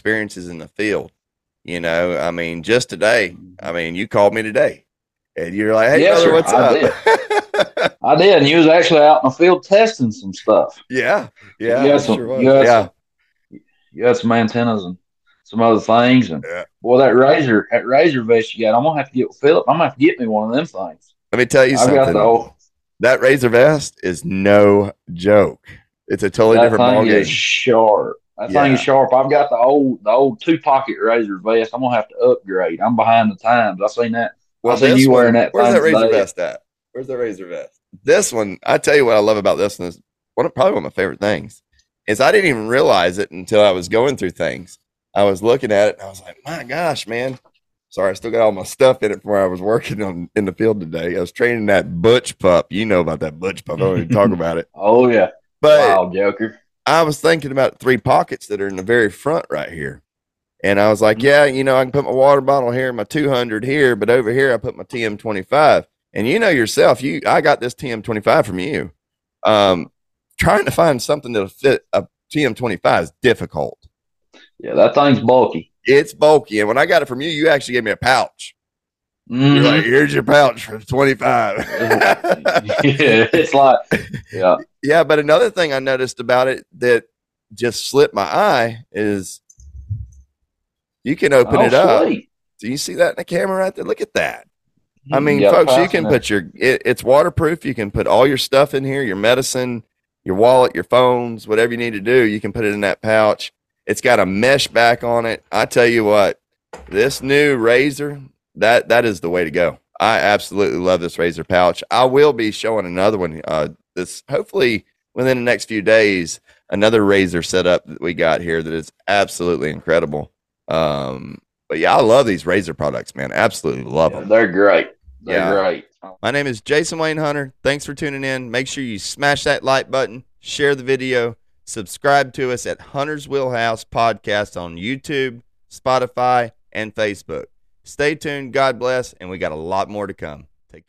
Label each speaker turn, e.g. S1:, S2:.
S1: experiences in the field. You know, I mean, just today, I mm-hmm. mean, you called me today and you're like, hey,
S2: Yes,
S1: brother, what's
S2: I
S1: up?
S2: I did, and you was actually out in the field testing some stuff.
S1: yeah. Yeah.
S2: you had some,
S1: sure
S2: you had
S1: yeah.
S2: some, you had some antennas and some other things, and
S1: Yeah.
S2: boy, that razor, that razor vest you got, I'm gonna have to get Philip. I'm gonna have to get me one of them things.
S1: Let me tell you
S2: I've
S1: something.
S2: old,
S1: that Razor vest is no joke. It's a totally different ballgame.
S2: sharp. That
S1: Yeah.
S2: thing is sharp. I've got the old, the old two pocket razor vest. I'm gonna have to upgrade. I'm behind the times. I seen that. Well, I seen you wearing that
S1: Where's that razor
S2: today.
S1: vest at? Where's that razor vest? This one, I tell you what I love about this one is one of probably one of my favorite things is I didn't even realize it until I was going through things. I was looking at it and I was like, my gosh, man. Sorry, I still got all my stuff in it from where I was working on in the field today. I was training that butch pup. You know about that butch pup. I don't even talk about it.
S2: Oh yeah,
S1: But
S2: wild joker.
S1: I was thinking about three pockets that are in the very front right here. And I was like, yeah, you know, I can put my water bottle here, my 200 here, but over here I put my TM25. And you know yourself, you I got this TM25 from you. Um, trying to find something that'll fit a TM25 is difficult.
S2: Yeah, that thing's bulky.
S1: It's bulky, and when I got it from you, you actually gave me a pouch. You're
S2: Mhm.
S1: like, here's your pouch for 25.
S2: yeah, it's like yeah.
S1: Yeah, but another thing I noticed about it that just slipped my eye is you can open
S2: oh,
S1: it up.
S2: sweet.
S1: Do you see that in the camera right there? Look at that. I mean,
S2: got a
S1: folks, you can put your it, it's waterproof. You can put all your stuff in here, your medicine, your wallet, your phones, whatever you need to do. You can put it in that pouch. It's got a mesh back on it. I tell you what, this new razor that that is the way to go. I absolutely love this razor pouch. I will be showing another one. Uh, this hopefully within the next few days. Another razor setup that we got here that is absolutely incredible. Um, but yeah, I love these razor products, man. Absolutely love
S2: Yeah,
S1: them.
S2: they're great. They're
S1: Yeah.
S2: great.
S1: My name is Jason Wayne Hunter. Thanks for tuning in. Make sure you smash that like button, share the video, subscribe to us at Hunter's Wheelhouse Podcast on YouTube, Spotify, and Facebook. Stay tuned. God bless. And we got a lot more to come. Take care.